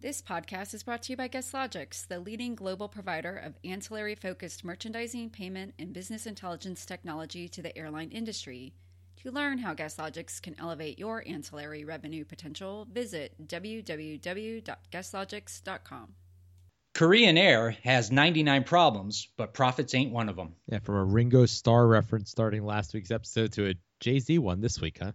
This podcast is brought to you by GuestLogix, the leading global provider of ancillary focused merchandising, payment, and business intelligence technology to the airline industry. To learn how GuestLogix can elevate your ancillary revenue potential, visit www.guestlogix.com. Korean Air has 99 problems, but profits ain't one of them. Yeah, from a Ringo Starr reference starting last week's episode to a Jay Z one this week, huh?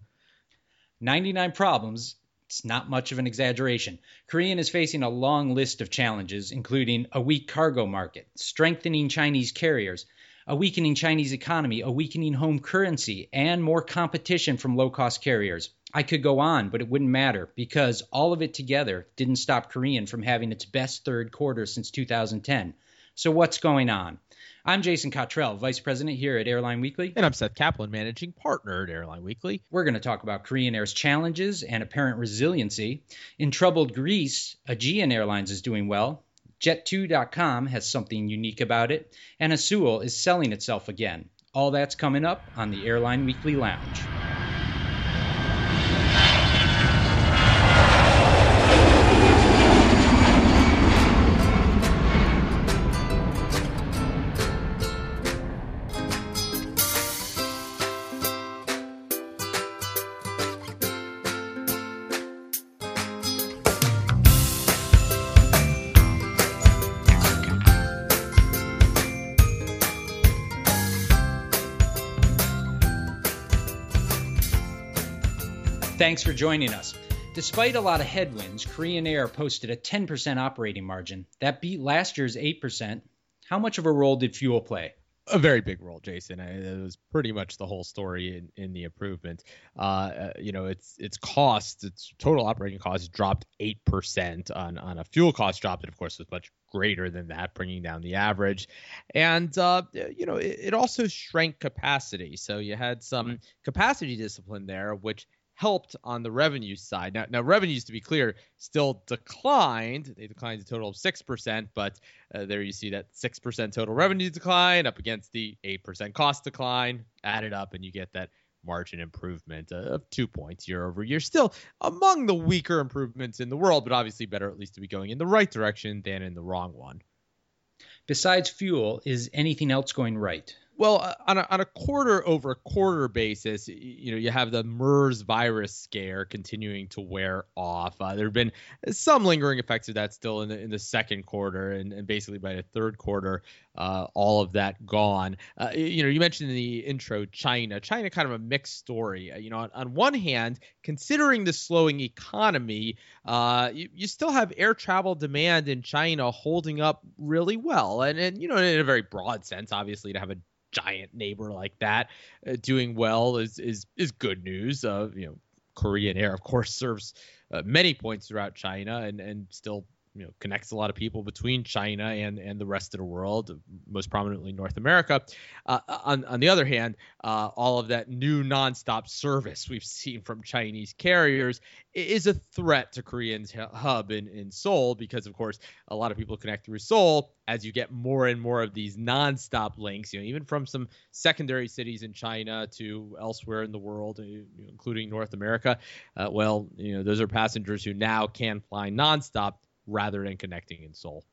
99 problems it's not much of an exaggeration. Korean is facing a long list of challenges, including a weak cargo market, strengthening Chinese carriers, a weakening Chinese economy, a weakening home currency, and more competition from low cost carriers. I could go on, but it wouldn't matter because all of it together didn't stop Korean from having its best third quarter since 2010. So, what's going on? I'm Jason Cottrell, Vice President here at Airline Weekly. And I'm Seth Kaplan, Managing Partner at Airline Weekly. We're going to talk about Korean Air's challenges and apparent resiliency. In troubled Greece, Aegean Airlines is doing well. Jet2.com has something unique about it. And Azul is selling itself again. All that's coming up on the Airline Weekly Lounge. Thanks for joining us. Despite a lot of headwinds, Korean Air posted a 10% operating margin. That beat last year's 8%. How much of a role did fuel play? a very big role, Jason. It was pretty much the whole story in, in the improvement. Uh, uh, you know, its its cost, its total operating cost dropped eight percent on on a fuel cost drop that, of course, was much greater than that, bringing down the average. And uh, you know, it, it also shrank capacity. So you had some capacity discipline there, which helped on the revenue side. Now, now revenues, to be clear, still declined. They declined a total of 6%, but uh, there you see that 6% total revenue decline up against the 8% cost decline, added up, and you get that margin improvement of two points year over year. Still among the weaker improvements in the world, but obviously better at least to be going in the right direction than in the wrong one. Besides fuel, is anything else going right? Well, uh, on a, on a quarter over quarter basis, you know, you have the MERS virus scare continuing to wear off. Uh, there have been some lingering effects of that still in the in the second quarter, and, and basically by the third quarter, uh, all of that gone. Uh, you know, you mentioned in the intro China. China kind of a mixed story. Uh, you know, on, on, one hand, considering the slowing economy, uh, you, you still have air travel demand in China holding up really well, and and you know, in a very broad sense, obviously to have a giant neighbor like that uh, doing well is is is good news. Uh, you know, Korean Air, of course, serves uh, many points throughout China and and still you know connects a lot of people between China and and the rest of the world, most prominently North America. Uh, on on the other hand, uh, all of that new nonstop service we've seen from Chinese carriers is a threat to Korean's hub in in Seoul because of course a lot of people connect through Seoul. As you get more and more of these nonstop links, you know even from some secondary cities in China to elsewhere in the world, uh, including North America. Uh, well, you know those are passengers who now can fly nonstop rather than connecting in Seoul.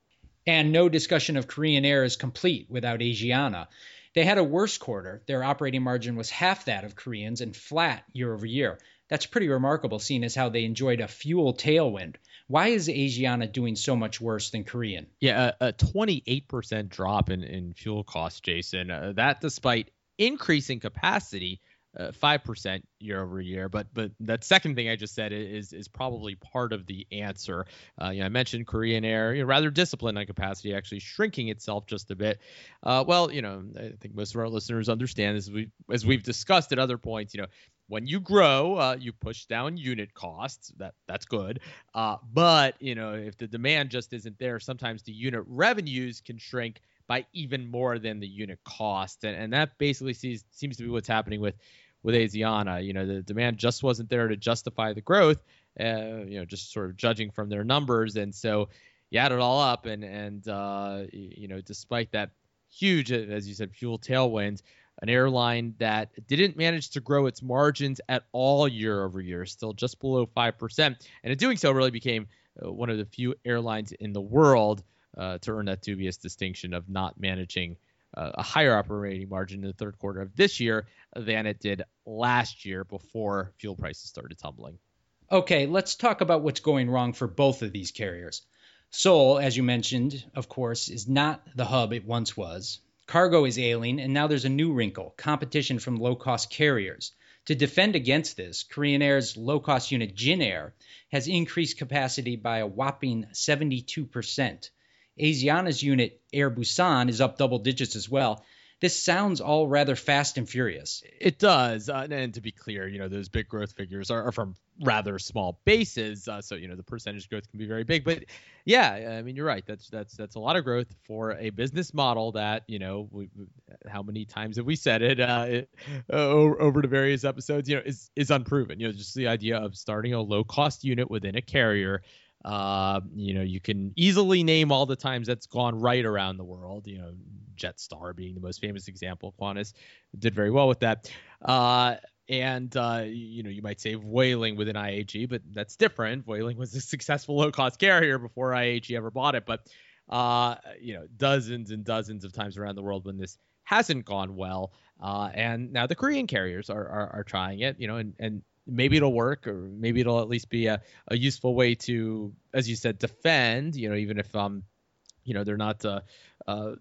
And no discussion of Korean Air is complete without Asiana. They had a worse quarter. Their operating margin was half that of Koreans and flat year over year. That's pretty remarkable, seeing as how they enjoyed a fuel tailwind. Why is Asiana doing so much worse than Korean? Yeah, a, a 28% drop in, in fuel costs, Jason. Uh, that despite increasing capacity uh, five percent year over year. But but that second thing I just said is is probably part of the answer. Uh, you know, I mentioned Korean Air, you know, rather disciplined on capacity, actually shrinking itself just a bit. Uh, well, you know, I think most of our listeners understand as we as we've discussed at other points. You know, when you grow, uh, you push down unit costs. That that's good. Uh, but you know, if the demand just isn't there, sometimes the unit revenues can shrink by even more than the unit cost. And, and that basically sees, seems to be what's happening with with Asiana. You know, the demand just wasn't there to justify the growth. Uh, you know, just sort of judging from their numbers, and so you add it all up, and and uh, you know, despite that huge, as you said, fuel tailwinds, an airline that didn't manage to grow its margins at all year over year, still just below 5%. And in doing so, really became uh, one of the few airlines in the world uh, to earn that dubious distinction of not managing uh, a higher operating margin in the third quarter of this year than it did last year before fuel prices started tumbling. Okay, let's talk about what's going wrong for both of these carriers. Seoul, as you mentioned, of course, is not the hub it once was. Cargo is ailing, and now there's a new wrinkle competition from low cost carriers. To defend against this, Korean Air's low cost unit Jin Air has increased capacity by a whopping 72%. Asiana's unit Air Busan is up double digits as well, this sounds all rather fast and furious. It does, uh, and to be clear, you know those big growth figures are, are from rather small bases, uh, so you know the percentage growth can be very big. But yeah, I mean you're right. That's that's that's a lot of growth for a business model that you know we, how many times have we said it, uh, it uh, over the various episodes? You know is is unproven. You know just the idea of starting a low cost unit within a carrier uh, you know, you can easily name all the times that's gone right around the world. You know, Jetstar being the most famous example. Qantas did very well with that. Uh, and uh, you know, you might say Vueling within IAG, but that's different. Vueling was a successful low-cost carrier before IAG ever bought it. But uh, you know, dozens and dozens of times around the world when this hasn't gone well. Uh, and now the Korean carriers are, are, are trying it, you know, and, and maybe it'll work or maybe it'll at least be a, a useful way to as you said defend you know even if um you know they're not uh, uh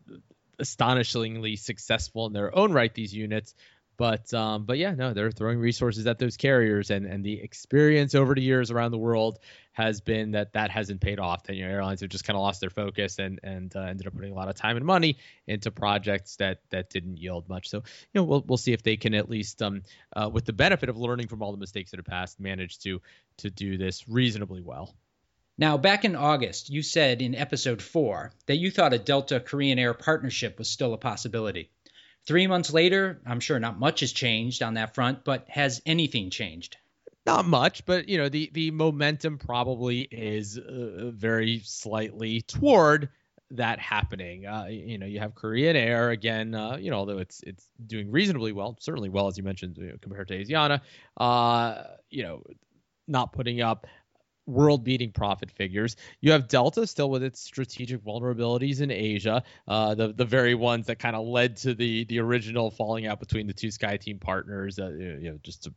astonishingly successful in their own right these units but um, but yeah, no, they're throwing resources at those carriers, and and the experience over the years around the world has been that that hasn't paid off. That you know airlines have just kind of lost their focus and and uh, ended up putting a lot of time and money into projects that that didn't yield much. So you know we'll we'll see if they can at least um uh, with the benefit of learning from all the mistakes that have passed, manage to to do this reasonably well. Now, back in August, you said in episode four that you thought a Delta Korean Air partnership was still a possibility. Three months later, I'm sure not much has changed on that front, but has anything changed? Not much, but you know the the momentum probably is uh, very slightly toward that happening. Uh, you know, you have Korean Air again. Uh, you know, although it's it's doing reasonably well, certainly well as you mentioned you know, compared to Asiana. Uh, you know, not putting up world beating profit figures. You have Delta still with its strategic vulnerabilities in Asia, uh, the the very ones that kind of led to the the original falling out between the two SkyTeam partners. Uh, you know, just to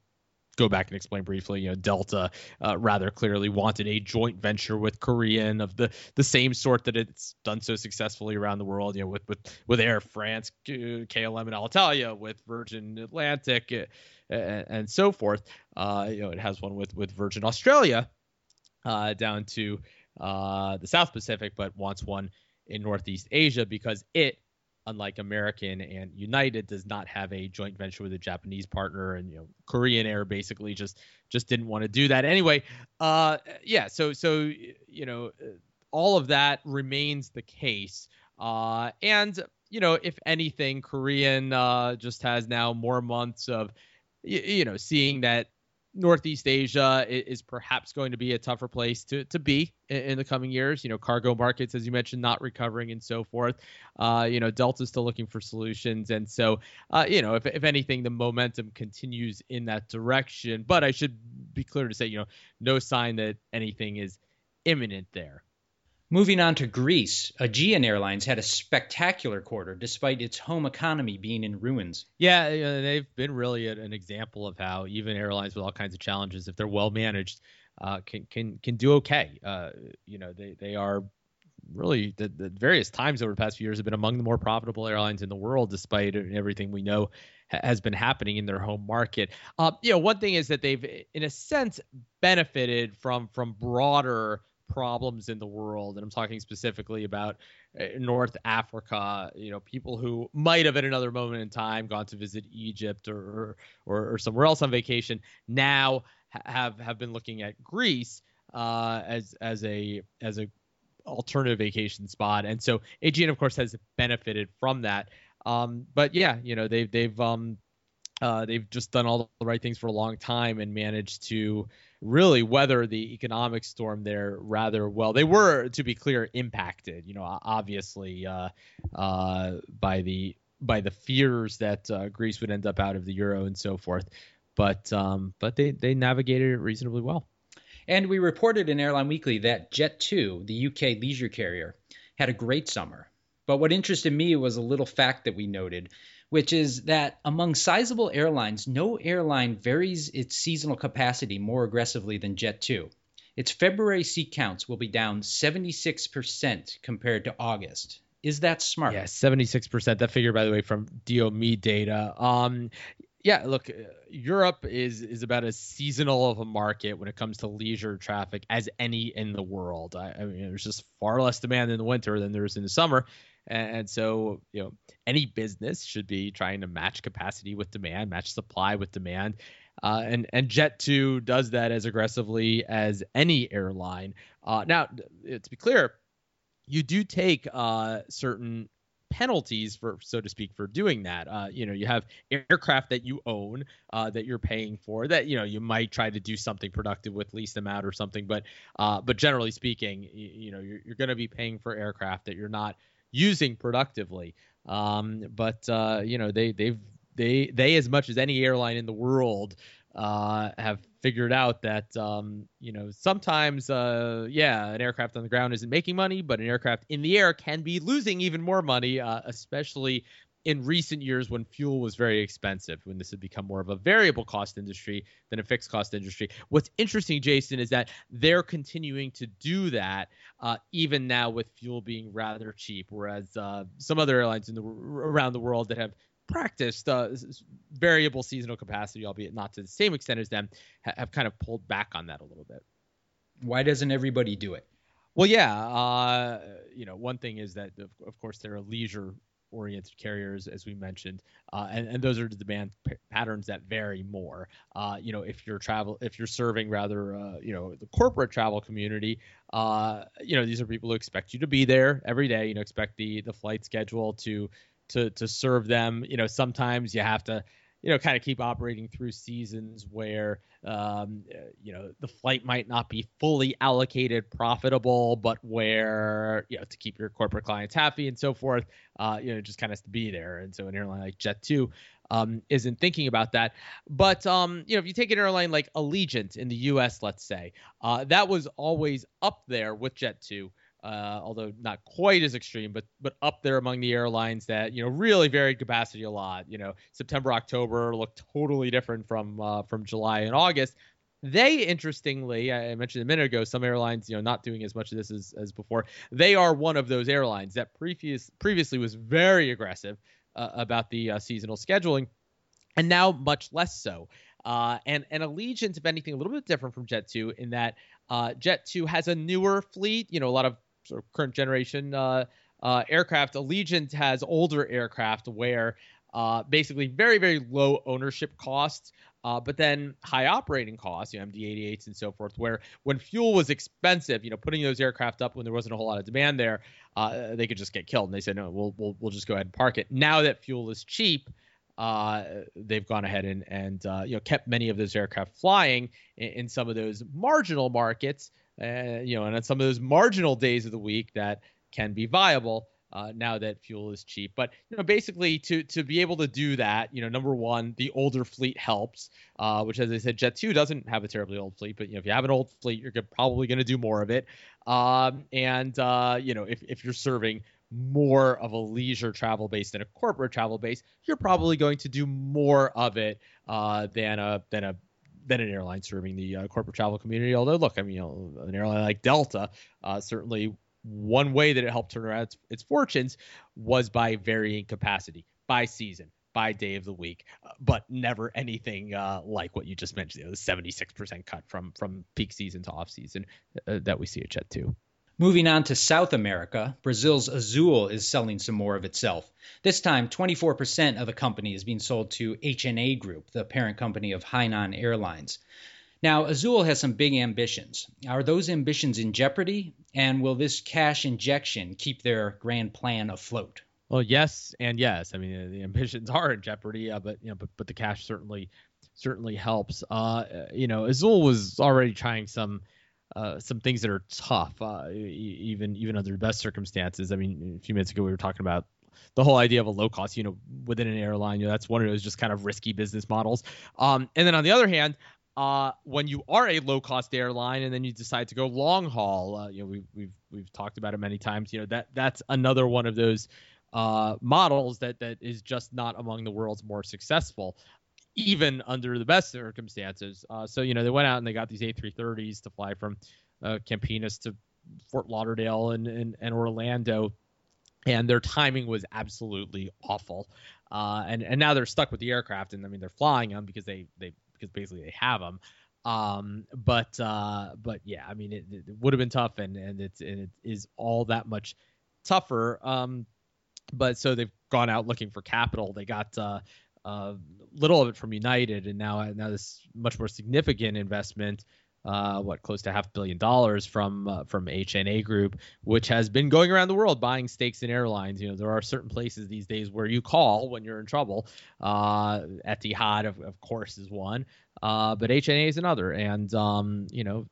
go back and explain briefly, you know, Delta uh, rather clearly wanted a joint venture with Korean of the the same sort that it's done so successfully around the world. You know, with with with Air France, KLM, and Alitalia, with Virgin Atlantic. Uh, and, and so forth. Uh, you know, it has one with with Virgin Australia, uh, down to uh, the South Pacific, but wants one in Northeast Asia because it, unlike American and United, does not have a joint venture with a Japanese partner, and you know Korean Air basically just just didn't want to do that anyway. Uh, yeah, so so you know all of that remains the case, uh, and you know if anything, Korean uh, just has now more months of you, you know seeing that Northeast Asia is perhaps going to be a tougher place to, to be in, the coming years. You know, cargo markets, as you mentioned, not recovering and so forth. Uh, you know, Delta's still looking for solutions. And so, uh, you know, if, if anything, the momentum continues in that direction. But I should be clear to say, you know, no sign that anything is imminent there. Moving on to Greece, Aegean Airlines had a spectacular quarter despite its home economy being in ruins. Yeah, they've been really an example of how even airlines with all kinds of challenges, if they're well managed, uh, can can can do okay. Uh, you know, they they are really the, the, various times over the past few years have been among the more profitable airlines in the world, despite everything we know ha- has been happening in their home market. Uh, you know, one thing is that they've, in a sense, benefited from from broader problems in the world, and I'm talking specifically about uh, North Africa. You know, people who might have at another moment in time gone to visit Egypt or or, or somewhere else on vacation now have have been looking at Greece uh, as as a as a alternative vacation spot, and so Aegean, of course, has benefited from that. Um, but yeah, you know, they've they've um, uh, they've just done all the right things for a long time and managed to really weather the economic storm there rather well. They were, to be clear, impacted, you know, obviously uh, uh, by the by the fears that uh, Greece would end up out of the euro and so forth. But um, but they they navigated it reasonably well. And we reported in Airline Weekly that Jet2, the UK leisure carrier, had a great summer. But what interested me was a little fact that we noted, which is that among sizable airlines, no airline varies its seasonal capacity more aggressively than Jet2. Its February seat counts will be down 76% compared to August. Is that smart? Yeah, 76%. That figure, by the way, from DOME data. Um, yeah, look, Europe is is about as seasonal of a market when it comes to leisure traffic as any in the world. I, I mean, there's just far less demand in the winter than there is in the summer, and so you know any business should be trying to match capacity with demand, match supply with demand, uh, and and Jet2 does that as aggressively as any airline. Uh, now, to be clear, you do take uh, certain penalties for so to speak for doing that uh, you know you have aircraft that you own uh, that you're paying for that you know you might try to do something productive with lease them out or something but uh, but generally speaking you, you know you're, you're going to be paying for aircraft that you're not using productively. Um, but uh, you know they they've they they as much as any airline in the world uh, have figured out that um, you know sometimes uh, yeah an aircraft on the ground isn't making money but an aircraft in the air can be losing even more money uh, especially in recent years when fuel was very expensive when this had become more of a variable cost industry than a fixed cost industry what's interesting jason is that they're continuing to do that uh, even now with fuel being rather cheap whereas uh, some other airlines in the around the world that have practiced uh, variable seasonal capacity, albeit not to the same extent as them, ha- have kind of pulled back on that a little bit. Why doesn't everybody do it? Well, yeah, uh, you know, one thing is that of, of course they're a leisure oriented carriers, as we mentioned, uh, and, and those are the demand p- patterns that vary more. Uh, you know, if you're travel, if you're serving rather, uh, you know, the corporate travel community, uh, you know, these are people who expect you to be there every day. You know, expect the the flight schedule to to to serve them. You know, sometimes you have to you know kind of keep operating through seasons where um, you know the flight might not be fully allocated profitable but where you know to keep your corporate clients happy and so forth uh, you know just kind of to be there. And so an airline like jet2 um, isn't thinking about that. But um, you know if you take an airline like allegiant in the us let's say uh, that was always up there with jet2 uh, although not quite as extreme, but but up there among the airlines that you know really varied capacity a lot. You know, September, October looked totally different from uh, from July and August. They interestingly, I mentioned a minute ago, some airlines you know not doing as much of this as, as before. They are one of those airlines that previous previously was very aggressive uh, about the uh, seasonal scheduling, and now much less so. Uh, and and Allegiant, if anything, a little bit different from Jet2 in that uh, Jet2 has a newer fleet. You know, a lot of sort of current generation uh, uh, aircraft. Allegiant has older aircraft where uh, basically very very low ownership costs, uh, but then high operating costs, you know, MD-88s and so forth. Where when fuel was expensive, you know, putting those aircraft up when there wasn't a whole lot of demand there, uh, they could just get killed. And they said, no, we'll we'll we'll just go ahead and park it. Now that fuel is cheap. Uh, they've gone ahead and and uh, you know kept many of those aircraft flying in, in some of those marginal markets uh, you know, and on some of those marginal days of the week that can be viable. Uh, now that fuel is cheap. But you know, basically, to to be able to do that, you know, number one, the older fleet helps. Uh, which, as I said, Jet two doesn't have a terribly old fleet, but you know, if you have an old fleet, you're probably going to do more of it. Um, and uh, you know, if if you're serving more of a leisure travel base than a corporate travel base, you're probably going to do more of it uh, than a than a than an airline serving the uh, corporate travel community. Although, look, I mean, you know, an airline like Delta, uh, certainly one way that it helped turn around its, its, fortunes was by varying capacity by season, by day of the week, uh, but never anything uh, like what you just mentioned, you know, the 76% cut from from peak season to off season uh, that we see at Jet2. Moving on to South America, Brazil's Azul is selling some more of itself. This time, 24% of the company is being sold to HNA Group, the parent company of Hainan Airlines. Now, Azul has some big ambitions. Are those ambitions in jeopardy? And will this cash injection keep their grand plan afloat? Well, yes and yes. I mean, the ambitions are in jeopardy, uh, but you know, but but the cash certainly certainly helps. Uh, you know, Azul was already trying some uh, some things that are tough, uh, even even under the best circumstances. I mean, a few minutes ago we were talking about the whole idea of a low cost, you know, within an airline. You know, that's one of those just kind of risky business models. Um, and then on the other hand, uh, when you are a low cost airline and then you decide to go long haul, uh, you know we've we've we've talked about it many times. You know that that's another one of those uh, models that that is just not among the world's more successful, even under the best circumstances. Uh, so you know they went out and they got these A330s to fly from uh, Campinas to Fort Lauderdale and, and and Orlando, and their timing was absolutely awful. Uh, and and now they're stuck with the aircraft, and I mean they're flying them because they they because basically they have them. Um, but uh, but yeah, I mean it, it would have been tough, and and it's and it is all that much tougher. Um, but so they've gone out looking for capital. They got uh, uh, little of it from United, and now now this much more significant investment uh, what close to half a billion dollars from uh, from HNA Group, which has been going around the world buying stakes in airlines. You know, there are certain places these days where you call when you're in trouble. Uh, Etihad, of, of course, is one, uh, but HNA is another. And um, you know,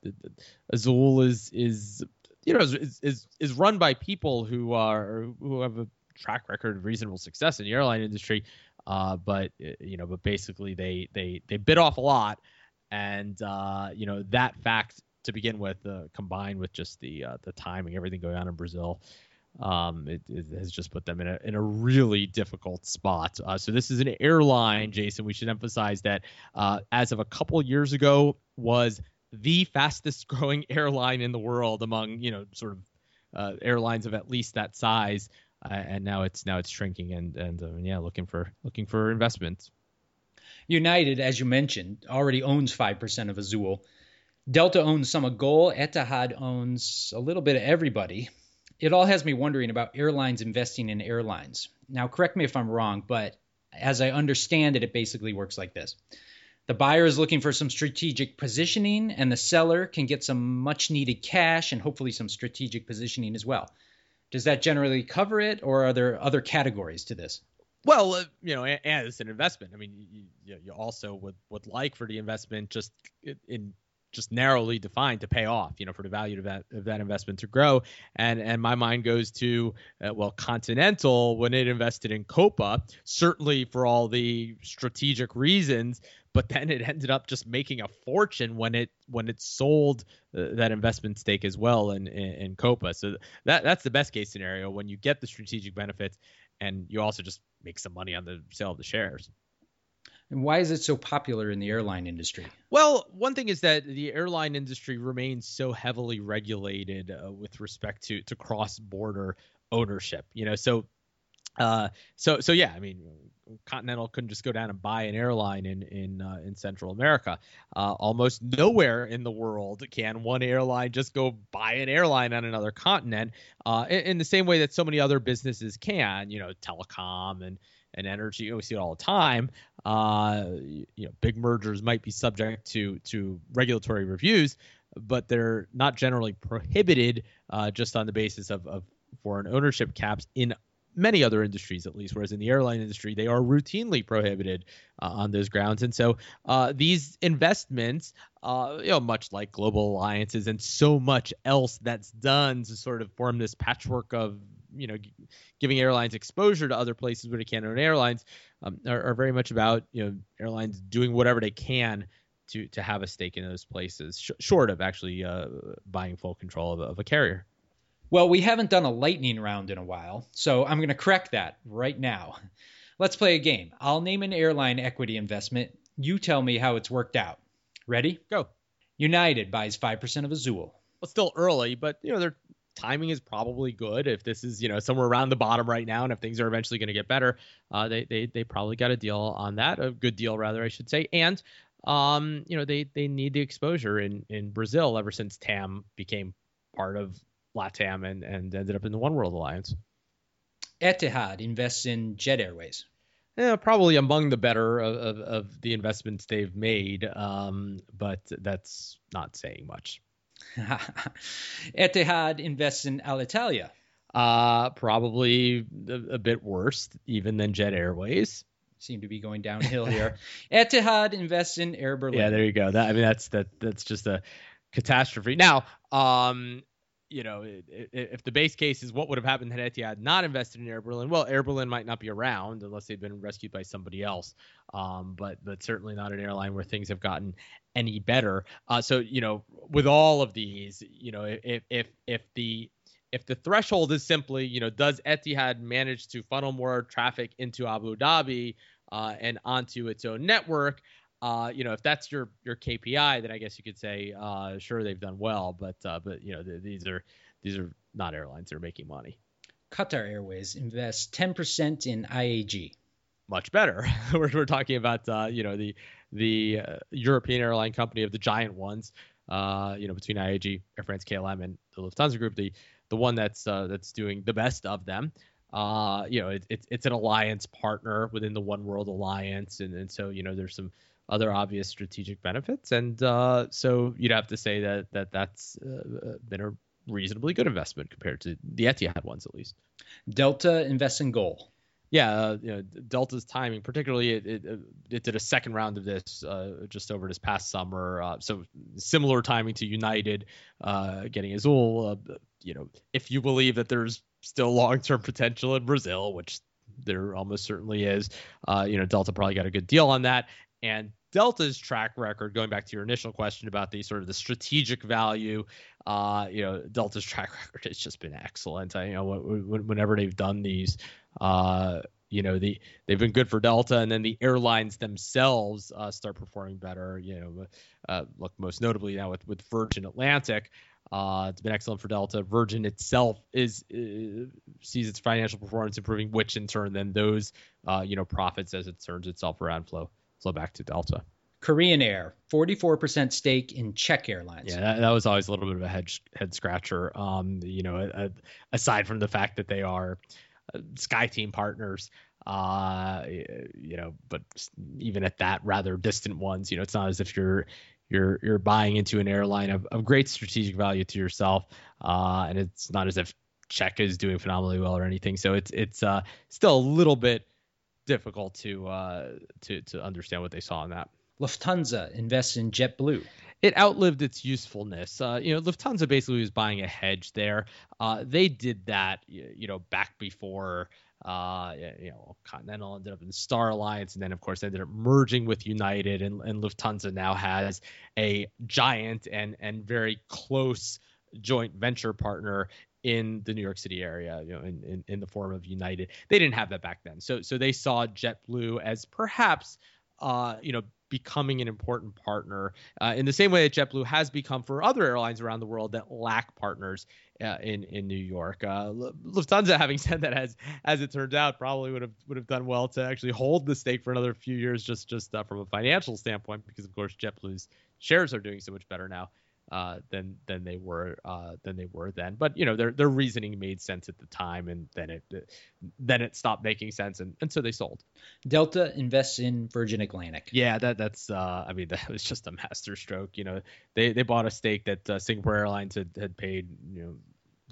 Azul is is you know is, is is run by people who are who have a track record of reasonable success in the airline industry. Uh, but you know, but basically they they they bit off a lot and uh, you know that fact to begin with, uh, combined with just the uh, the timing, everything going on in Brazil, um, it, it, has just put them in a in a really difficult spot. Uh, so this is an airline, Jason. We should emphasize that uh, as of a couple years ago was the fastest growing airline in the world among you know sort of airlines of at least that size. And now it's now it's shrinking and and uh, yeah looking for looking for investments. United, as you mentioned, already owns 5% of Azul. Delta owns some of GOL. Etihad owns a little bit of everybody. It all has me wondering about airlines investing in airlines. Now, correct me if I'm wrong, but as I understand it, it basically works like this. The buyer is looking for some strategic positioning, and the seller can get some much needed cash and hopefully some strategic positioning as well. Does that generally cover it, or are there other categories to this? Well, uh, you know, as an investment, I mean, you, you also would, would like for the investment just in just narrowly defined to pay off, you know, for the value of that of that investment to grow. And and my mind goes to uh, well, Continental when it invested in Copa, certainly for all the strategic reasons, but then it ended up just making a fortune when it when it sold uh, that investment stake as well in, in, in Copa. So that that's the best case scenario when you get the strategic benefits and you also just make some money on the sale of the shares. And why is it so popular in the airline industry? Well, one thing is that the airline industry remains so heavily regulated uh, with respect to to cross border ownership. You know, so uh, so so yeah, I mean, Continental couldn't just go down and buy an airline in in uh, in Central America. Uh, almost nowhere in the world can one airline just go buy an airline on another continent. Uh, in, in, the same way that so many other businesses can, you know, telecom and and energy. We see it all the time. Uh, you know, big mergers might be subject to to regulatory reviews, but they're not generally prohibited uh, just on the basis of, of foreign ownership caps in many other industries at least whereas in the airline industry they are routinely prohibited uh, on those grounds. And so uh, these investments uh, you know much like global alliances and so much else that's done to sort of form this patchwork of you know g- giving airlines exposure to other places where they can't own airlines um, are, are, very much about you know airlines doing whatever they can to to have a stake in those places sh- short of actually uh, buying full control of, of a carrier well, we haven't done a lightning round in a while, so I'm going to correct that right now. Let's play a game. I'll name an airline equity investment. You tell me how it's worked out. Ready? Go. United buys 5% of Azul. Well, still early, but you know their timing is probably good. If this is you know somewhere around the bottom right now, and if things are eventually going to get better, uh, they they they probably got a deal on that, a good deal rather, I should say. And um, you know they they need the exposure in in Brazil ever since TAM became part of LATAM and, and ended up in the One World Alliance. Etihad invests in Jet Airways. Yeah, probably among the better of, of, of the investments they've made, um, but that's not saying much. Etihad invests in Alitalia. Uh, probably a, a, bit worse, even than Jet Airways. Seem to be going downhill here. Etihad invests in Air Berlin. Yeah, there you go. That I mean, that's that that's just a catastrophe. Now, um, you know, if the base case is what would have happened had Etihad not invested in Air Berlin, well, Air Berlin might not be around unless they've been rescued by somebody else. Um, but but certainly not an airline where things have gotten any better. Uh, so you know, with all of these, you know, if if if the if the threshold is simply, you know, does Etihad manage to funnel more traffic into Abu Dhabi uh, and onto its own network? Uh, you know, if that's your your KPI, then I guess you could say, uh, sure, they've done well, but uh, but you know, th- these are these are not airlines that are making money. Qatar Airways invests 10% in IAG. Much better. we're, we're talking about uh, you know the the uh, European airline company of the giant ones. Uh, you know, between IAG, Air France, KLM, and the Lufthansa Group, the the one that's uh, that's doing the best of them. Uh, you know, it, it's it's an alliance partner within the One World Alliance, and, and so you know, there's some other obvious strategic benefits. And uh, so you'd have to say that that that's uh, been a reasonably good investment compared to the Etihad ones, at least. Delta invests in GOL. Yeah, uh, you know, Delta's timing, particularly it, it, it, did a second round of this uh, just over this past summer. Uh, so similar timing to United uh, getting Azul. you know, if you believe that there's still long-term potential in Brazil, which there almost certainly is, you know, Delta probably got a good deal on that. And Delta's track record, going back to your initial question about the sort of the strategic value, uh, you know, Delta's track record has just been excellent. I, you know, whenever they've done these, uh, you know, the they've been good for Delta, and then the airlines themselves uh, start performing better. You know, uh, look most notably now with with Virgin Atlantic. Uh, it's been excellent for Delta. Virgin itself is uh, sees its financial performance improving, which in turn then those you know profits as it turns itself around flow flow back to Delta. Korean Air, 44% stake in Czech Airlines. Yeah, that, that, was always a little bit of a head, head scratcher. Um, you know, aside from the fact that they are uh, SkyTeam partners, uh, you know, but even at that rather distant ones, you know, it's not as if you're you're you're buying into an airline of, of great strategic value to yourself, uh, and it's not as if Czech is doing phenomenally well or anything. So it's it's uh, still a little bit difficult to uh, to to understand what they saw in that. Lufthansa invests in JetBlue. It outlived its usefulness. Uh, you know, Lufthansa basically was buying a hedge there. Uh, they did that, you know, back before uh, you know, Continental ended up in Star Alliance, and then of course ended up merging with United, and, and Lufthansa now has a giant and and very close joint venture partner in the New York City area, you know, in, in, in, the form of United. They didn't have that back then. So so they saw JetBlue as perhaps uh, you know, becoming an important partner uh, in the same way that JetBlue has become for other airlines around the world that lack partners uh, in in New York. Uh, Lufthansa, having said that, as as it turns out, probably would have would have done well to actually hold the stake for another few years, just just uh, from a financial standpoint, because of course JetBlue's shares are doing so much better now uh, than than they were uh, than they were then. But you know their their reasoning made sense at the time, and then it then it stopped making sense, and, and so they sold. Delta invests in Virgin Atlantic. Yeah, that that's uh, I mean that was just a masterstroke. You know they they bought a stake that uh, Singapore Airlines had, had paid you know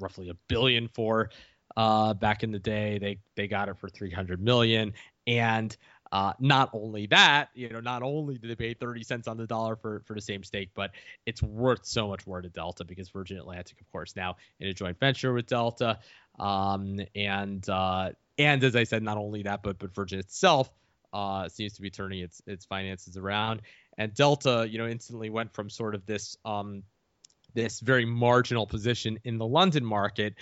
roughly a billion for. Uh, back in the day, they they got it for 300 million, and uh, not only that, you know, not only do they pay 30 cents on the dollar for, for the same stake, but it's worth so much more to Delta because Virgin Atlantic, of course, now in a joint venture with Delta. Um, and uh, and as I said, not only that, but but Virgin itself uh, seems to be turning its its finances around. And Delta, you know, instantly went from sort of this um, this very marginal position in the London market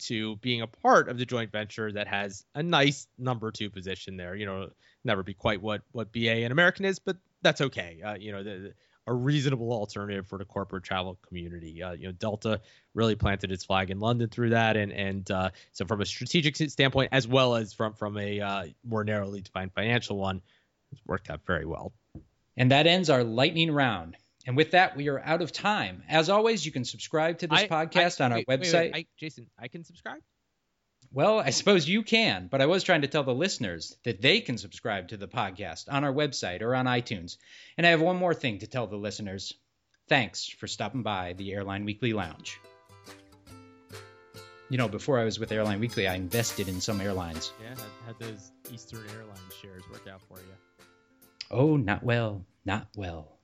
to being a part of the joint venture that has a nice number two position there. You know, never be quite what what BA and American is, but that's okay. Uh, you know, the, the, a reasonable alternative for the corporate travel community. Uh, you know, Delta really planted its flag in London through that, and and uh, so from a strategic standpoint, as well as from from a uh, more narrowly defined financial one, it's worked out very well. And that ends our lightning round. And with that, we are out of time. As always, you can subscribe to this I, podcast I, on our wait, website. Wait, wait, Jason, I can subscribe? Well, I suppose you can, but I was trying to tell the listeners that they can subscribe to the podcast on our website or on iTunes. And I have one more thing to tell the listeners. Thanks for stopping by the Airline Weekly Lounge. You know, before I was with Airline Weekly, I invested in some airlines. Yeah, had those Eastern Airlines shares work out for you? Oh, not well, not well.